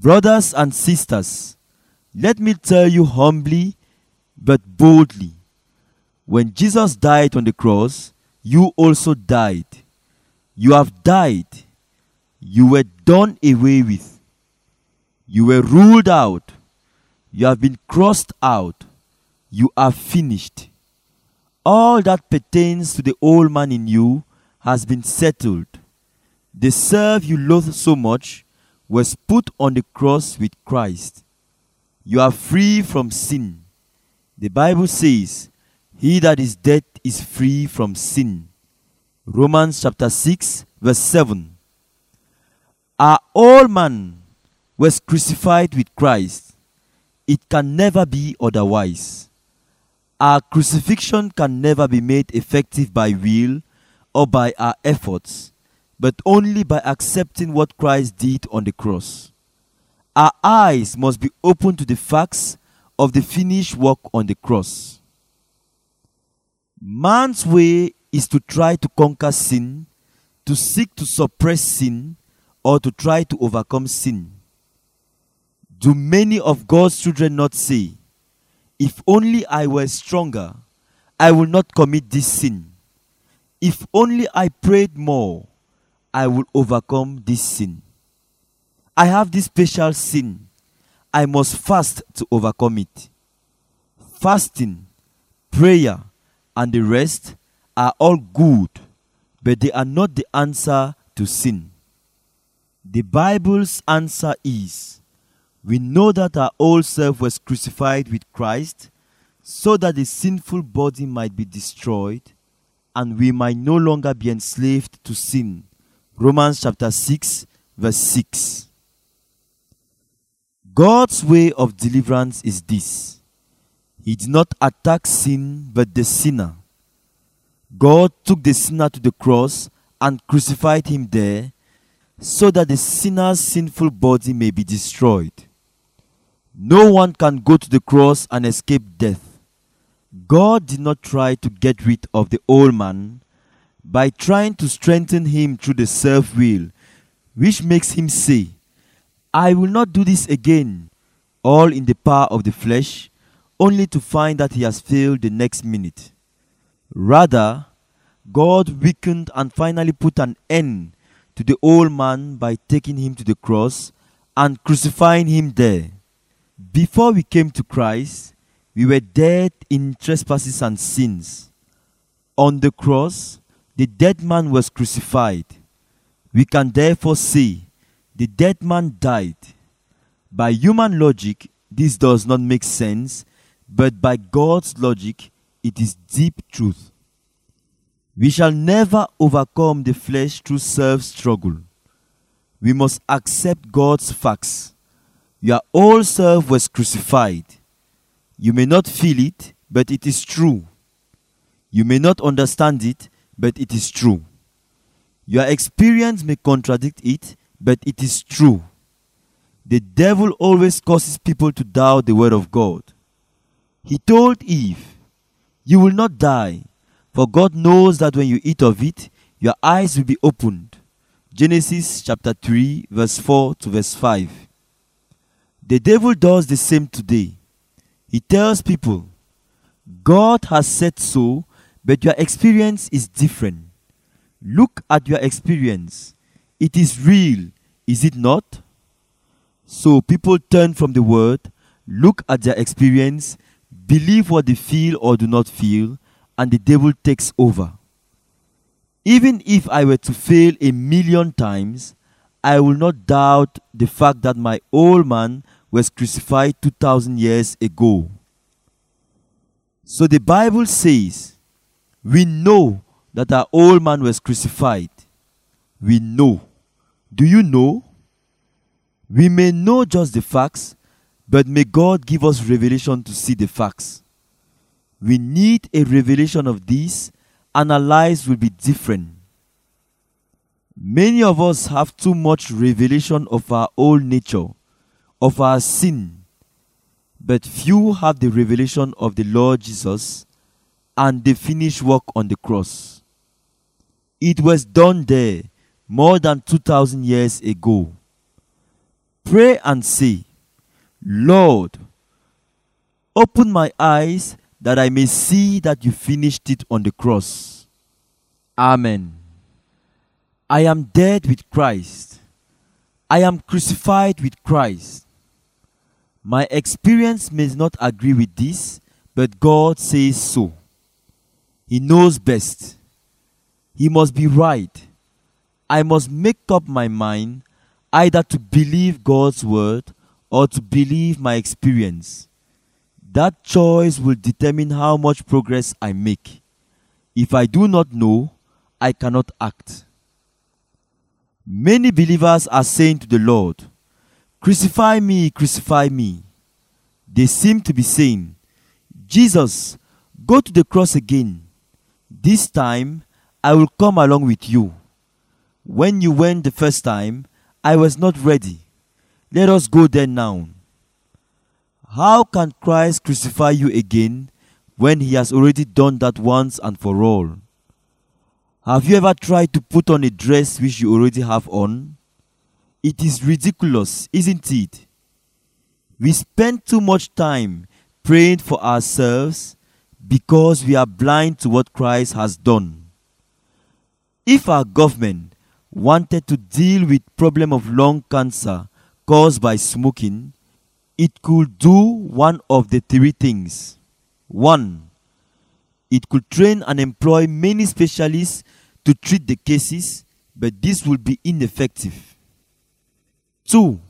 Brothers and sisters, let me tell you humbly but boldly when Jesus died on the cross, you also died. You have died. You were done away with. You were ruled out. You have been crossed out. You are finished. All that pertains to the old man in you has been settled. The self you loathe so much was put on the cross with Christ. You are free from sin. The Bible says, He that is dead is free from sin. Romans chapter 6, verse 7. Our old man was crucified with Christ. It can never be otherwise. Our crucifixion can never be made effective by will or by our efforts, but only by accepting what Christ did on the cross. Our eyes must be open to the facts of the finished work on the cross. Man's way is to try to conquer sin, to seek to suppress sin, or to try to overcome sin. Do many of God's children not say, If only I were stronger, I will not commit this sin. If only I prayed more, I will overcome this sin. I have this special sin. I must fast to overcome it. Fasting, prayer, and the rest are all good, but they are not the answer to sin. The Bible's answer is we know that our old self was crucified with Christ so that the sinful body might be destroyed and we might no longer be enslaved to sin. Romans chapter 6, verse 6. God's way of deliverance is this He did not attack sin, but the sinner. God took the sinner to the cross and crucified him there so that the sinner's sinful body may be destroyed. No one can go to the cross and escape death. God did not try to get rid of the old man by trying to strengthen him through the self will, which makes him say, I will not do this again, all in the power of the flesh, only to find that he has failed the next minute. Rather, God weakened and finally put an end to the old man by taking him to the cross and crucifying him there. Before we came to Christ, we were dead in trespasses and sins. On the cross, the dead man was crucified. We can therefore say, the dead man died. By human logic, this does not make sense, but by God's logic, it is deep truth. We shall never overcome the flesh through self struggle. We must accept God's facts. Your old self was crucified. You may not feel it, but it is true. You may not understand it, but it is true. Your experience may contradict it, but it is true. The devil always causes people to doubt the word of God. He told Eve, You will not die, for God knows that when you eat of it, your eyes will be opened. Genesis chapter 3, verse 4 to verse 5. The devil does the same today. He tells people, God has said so, but your experience is different. Look at your experience. It is real, is it not? So people turn from the word, look at their experience, believe what they feel or do not feel, and the devil takes over. Even if I were to fail a million times, I will not doubt the fact that my old man was crucified 2000 years ago. So the Bible says, we know that our old man was crucified. We know. Do you know? We may know just the facts, but may God give us revelation to see the facts. We need a revelation of this, and our lives will be different. Many of us have too much revelation of our old nature, of our sin, but few have the revelation of the Lord Jesus and the finished work on the cross. It was done there more than 2,000 years ago. Pray and say, Lord, open my eyes that I may see that you finished it on the cross. Amen. I am dead with Christ. I am crucified with Christ. My experience may not agree with this, but God says so. He knows best. He must be right. I must make up my mind either to believe God's word or to believe my experience. That choice will determine how much progress I make. If I do not know, I cannot act. Many believers are saying to the Lord, Crucify me, crucify me. They seem to be saying, Jesus, go to the cross again. This time, I will come along with you. When you went the first time, I was not ready. Let us go there now. How can Christ crucify you again when he has already done that once and for all? Have you ever tried to put on a dress which you already have on? It is ridiculous, isn't it? We spend too much time praying for ourselves because we are blind to what Christ has done. If our government wanted to deal with problem of lung cancer caused by smoking, it could do one of the three things. One, it could train and employ many specialists to treat the cases, but this will be ineffective. Two,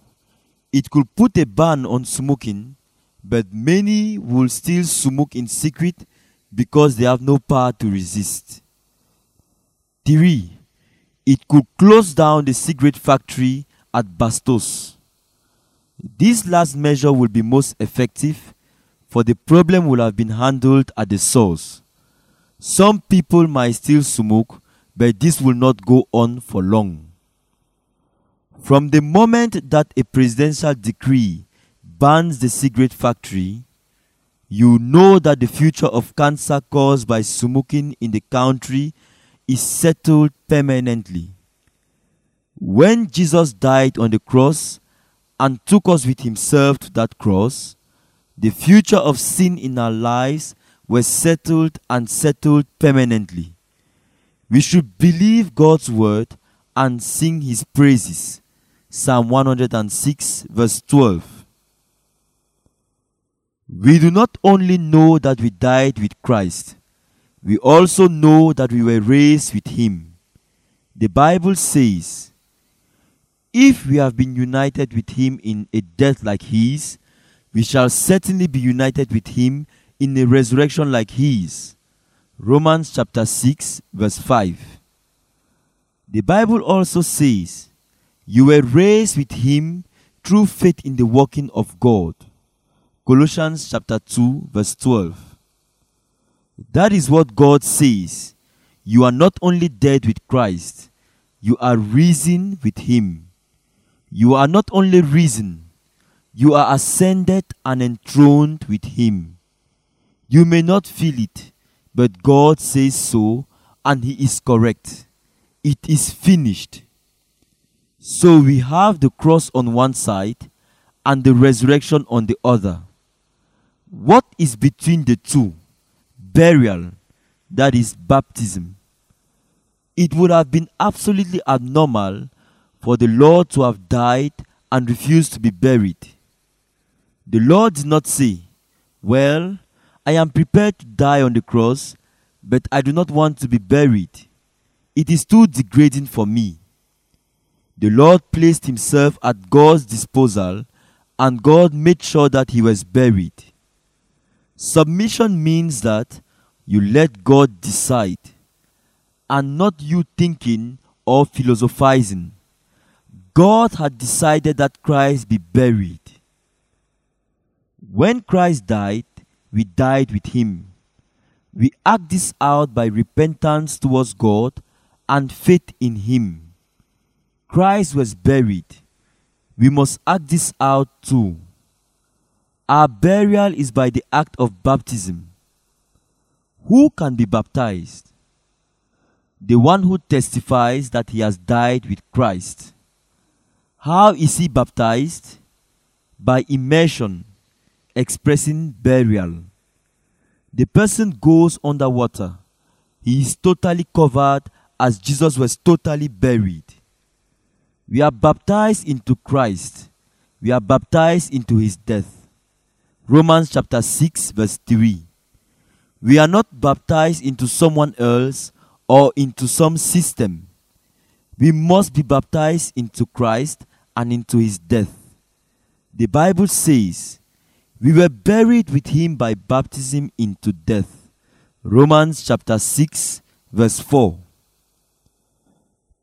it could put a ban on smoking, but many will still smoke in secret because they have no power to resist. 3. It could close down the cigarette factory at Bastos. This last measure will be most effective, for the problem will have been handled at the source. Some people might still smoke, but this will not go on for long. From the moment that a presidential decree bans the cigarette factory, you know that the future of cancer caused by smoking in the country is settled permanently. When Jesus died on the cross and took us with himself to that cross, the future of sin in our lives was settled and settled permanently. We should believe God's word and sing his praises. Psalm 106, verse 12. We do not only know that we died with Christ, we also know that we were raised with him. The Bible says, If we have been united with him in a death like his, we shall certainly be united with him in a resurrection like his. Romans chapter 6, verse 5. The Bible also says, You were raised with him through faith in the working of God. Colossians chapter 2, verse 12. That is what God says. You are not only dead with Christ, you are risen with him. You are not only risen, you are ascended and enthroned with him. You may not feel it, but God says so, and He is correct. It is finished. So we have the cross on one side and the resurrection on the other. What is between the two? Burial, that is baptism. It would have been absolutely abnormal for the Lord to have died and refused to be buried. The Lord did not say, Well, I am prepared to die on the cross, but I do not want to be buried. It is too degrading for me. The Lord placed himself at God's disposal, and God made sure that he was buried. Submission means that you let God decide, and not you thinking or philosophizing. God had decided that Christ be buried. When Christ died, we died with him. We act this out by repentance towards God and faith in him. Christ was buried. We must act this out too. Our burial is by the act of baptism. Who can be baptized? The one who testifies that he has died with Christ. How is he baptized? By immersion, expressing burial. The person goes underwater. He is totally covered as Jesus was totally buried. We are baptized into Christ. We are baptized into his death. Romans chapter 6, verse 3. We are not baptized into someone else or into some system. We must be baptized into Christ and into his death. The Bible says, We were buried with him by baptism into death. Romans chapter 6, verse 4.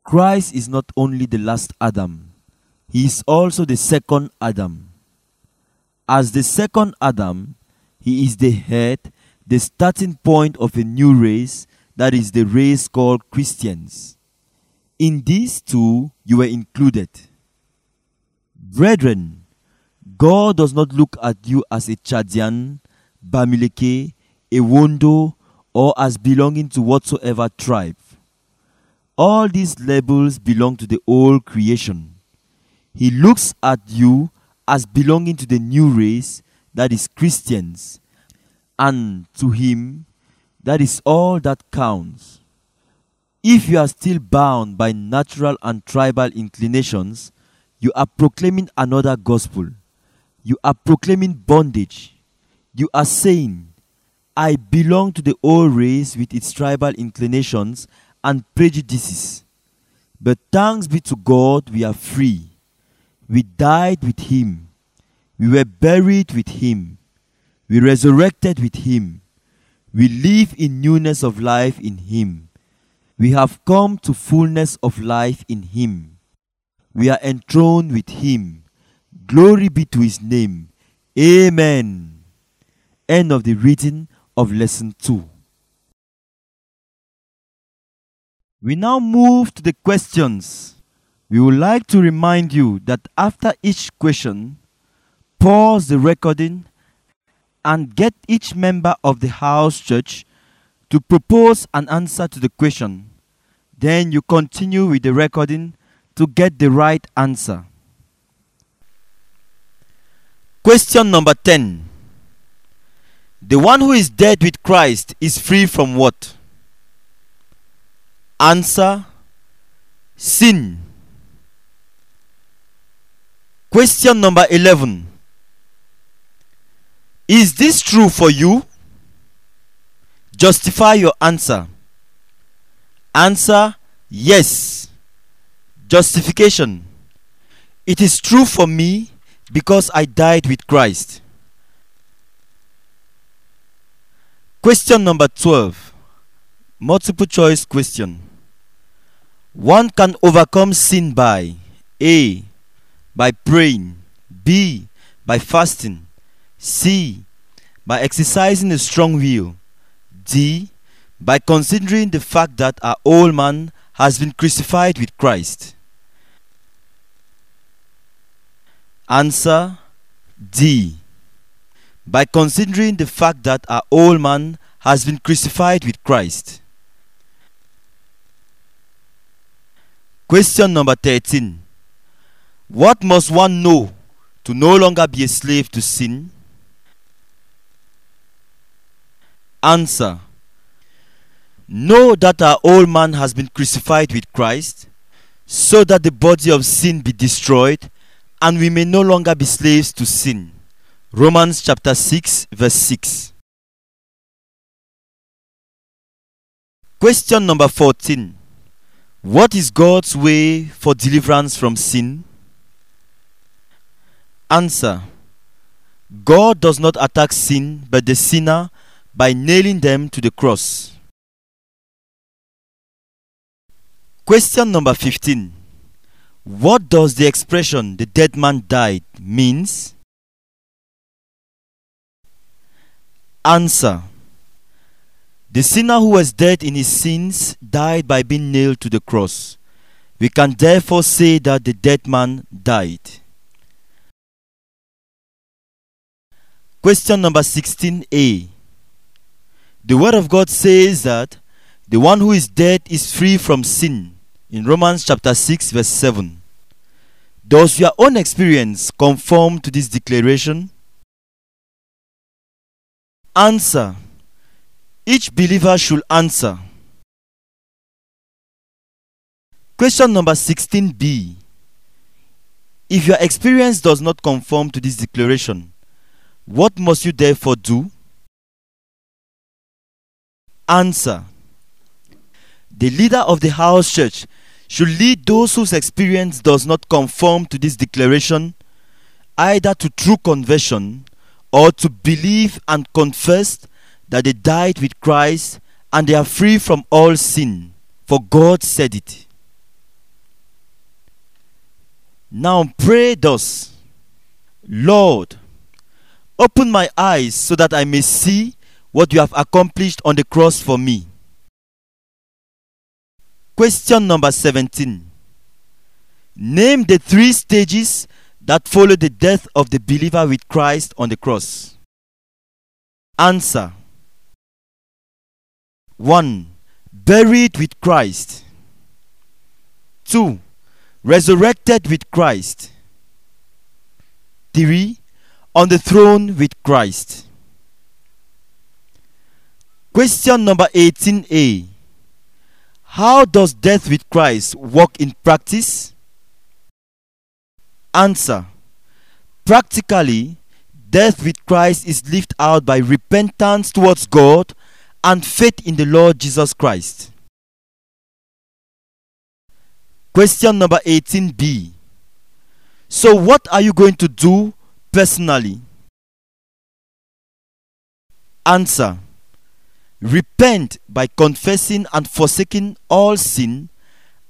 Christ is not only the last Adam, he is also the second Adam. As the second Adam, he is the head, the starting point of a new race, that is the race called Christians. In these two, you were included. Brethren, God does not look at you as a Chadian, Bamileke, Ewondo, or as belonging to whatsoever tribe. All these labels belong to the old creation. He looks at you as belonging to the new race, that is Christians, and to him, that is all that counts. If you are still bound by natural and tribal inclinations, you are proclaiming another gospel. You are proclaiming bondage. You are saying, I belong to the old race with its tribal inclinations and prejudices. But thanks be to God, we are free. We died with Him. We were buried with Him. We resurrected with Him. We live in newness of life in Him. We have come to fullness of life in Him. We are enthroned with Him. Glory be to His name. Amen. End of the reading of lesson 2. We now move to the questions. We would like to remind you that after each question, pause the recording and get each member of the house church to propose an answer to the question. Then you continue with the recording to get the right answer. Question number 10 The one who is dead with Christ is free from what? Answer Sin. Question number 11 Is this true for you? Justify your answer. Answer Yes. Justification It is true for me because I died with Christ. Question number 12 Multiple choice question. One can overcome sin by A. By praying, B. By fasting, C. By exercising a strong will, D. By considering the fact that our old man has been crucified with Christ. Answer D. By considering the fact that our old man has been crucified with Christ. Question number 13. What must one know to no longer be a slave to sin? Answer. Know that our old man has been crucified with Christ, so that the body of sin be destroyed, and we may no longer be slaves to sin. Romans chapter 6, verse 6. Question number 14. What is God's way for deliverance from sin? Answer God does not attack sin but the sinner by nailing them to the cross. Question number 15. What does the expression the dead man died means? Answer the sinner who was dead in his sins died by being nailed to the cross. We can therefore say that the dead man died. Question number 16a. The Word of God says that the one who is dead is free from sin in Romans chapter 6, verse 7. Does your own experience conform to this declaration? Answer. Each believer should answer. Question number 16b. If your experience does not conform to this declaration, what must you therefore do? Answer. The leader of the house church should lead those whose experience does not conform to this declaration either to true conversion or to believe and confess that they died with Christ and they are free from all sin, for God said it. Now pray thus Lord, open my eyes so that I may see what you have accomplished on the cross for me. Question number 17. Name the three stages that follow the death of the believer with Christ on the cross. Answer 1. Buried with Christ. 2. Resurrected with Christ. 3. On the throne with Christ. Question number 18a. How does death with Christ work in practice? Answer. Practically, death with Christ is lived out by repentance towards God and faith in the Lord Jesus Christ. Question number 18b. So, what are you going to do personally? Answer. Repent by confessing and forsaking all sin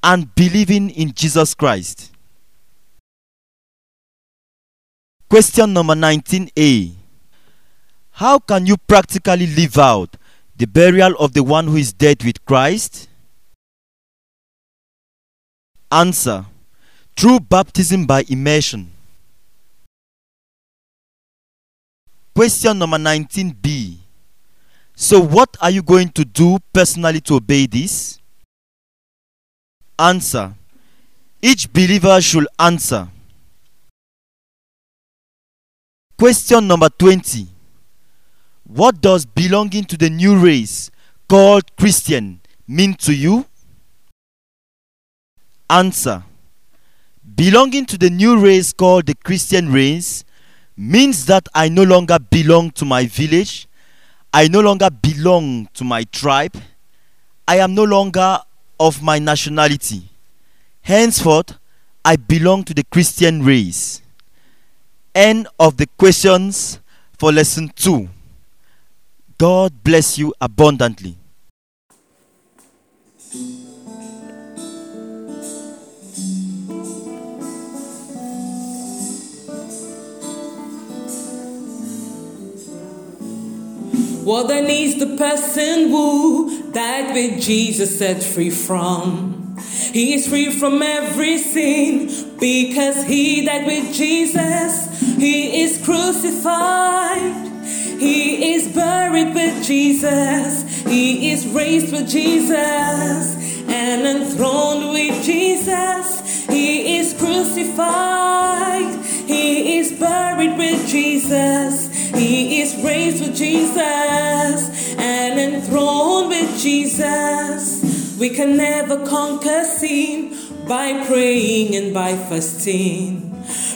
and believing in Jesus Christ. Question number 19a. How can you practically live out the burial of the one who is dead with Christ? Answer. Through baptism by immersion. Question number 19b. So, what are you going to do personally to obey this? Answer. Each believer should answer. Question number 20. What does belonging to the new race called Christian mean to you? Answer. Belonging to the new race called the Christian race means that I no longer belong to my village I no longer belong to my tribe. I am no longer of my nationality. Henceforth, I belong to the Christian race. End of the questions for lesson 2. God bless you abundantly. What then is the person who died with Jesus set free from? He is free from every sin because he died with Jesus. He is crucified. He is buried with Jesus. He is raised with Jesus and enthroned with Jesus. He is crucified. He is buried with Jesus. He is raised with Jesus and enthroned with Jesus. We can never conquer sin by praying and by fasting.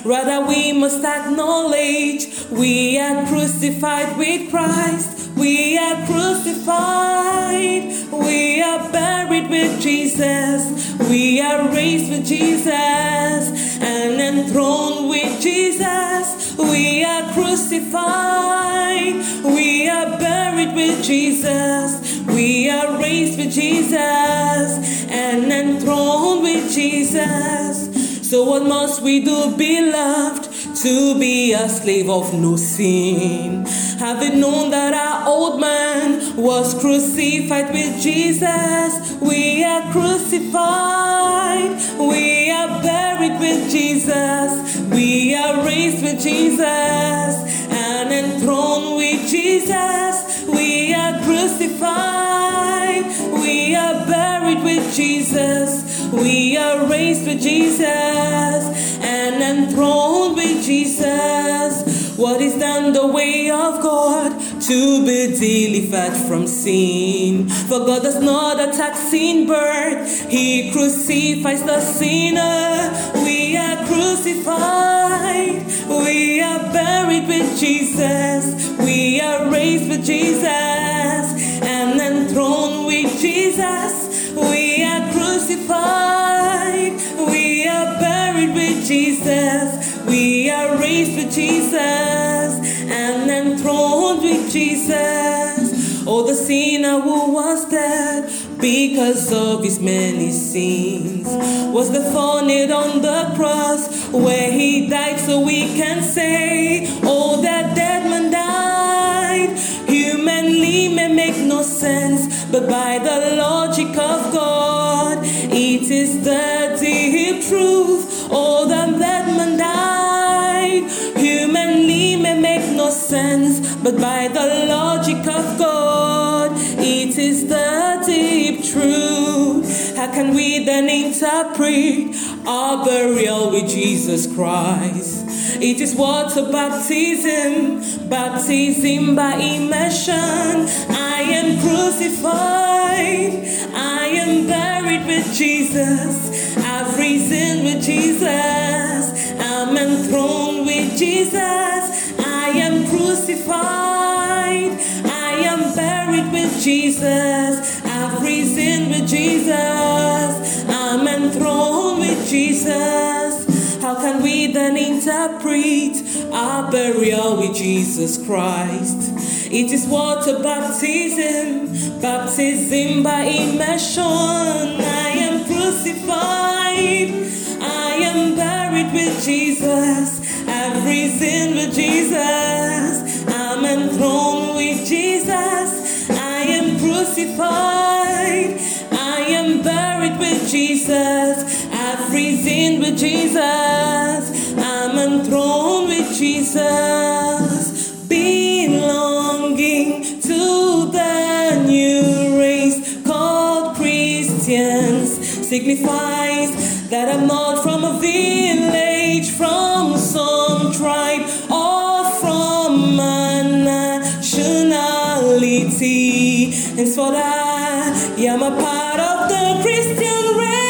Rather, we must acknowledge we are crucified with Christ. We are crucified. We are buried with Jesus. We are raised with Jesus and enthroned with Jesus. We are crucified. We are buried with Jesus. We are raised with Jesus and enthroned with Jesus. So, what must we do, beloved, to be a slave of no sin? Having known that our old man was crucified with Jesus, we are crucified, we are buried Jesus, and enthroned with Jesus, we are crucified, we are buried with Jesus, we are raised with Jesus. And enthroned with Jesus. What is done the way of God to be delivered from sin? For God does not attack sin birth, He crucifies the sinner. We are crucified, we are buried with Jesus, we are raised with Jesus, and enthroned with Jesus. We are crucified, we are buried with Jesus, we are raised with Jesus, and enthroned with Jesus. Oh, the sinner who was dead because of his many sins was the thorn on the cross where he died so we can say, Oh, that dead man died. Humanly may make no sense, but by the logic of God, it is the deep truth. Oh, that dead man died. Humanly may make no sense, but by the logic can we then interpret our burial with Jesus Christ? It is water baptism, baptism by immersion. I am crucified, I am buried with Jesus, I've risen with Jesus, I'm enthroned with Jesus, I am crucified, I am buried with Jesus, I've risen with Jesus, I'm enthroned with Jesus. How can we then interpret our burial with Jesus Christ? It is water baptism, baptism by immersion. I am crucified, I am buried with Jesus, I've risen with Jesus, crucified, I am buried with Jesus, I've risen with Jesus, I'm enthroned with Jesus, belonging to the new race called Christians. Signifies that I'm not from a village, I am a part of the Christian race.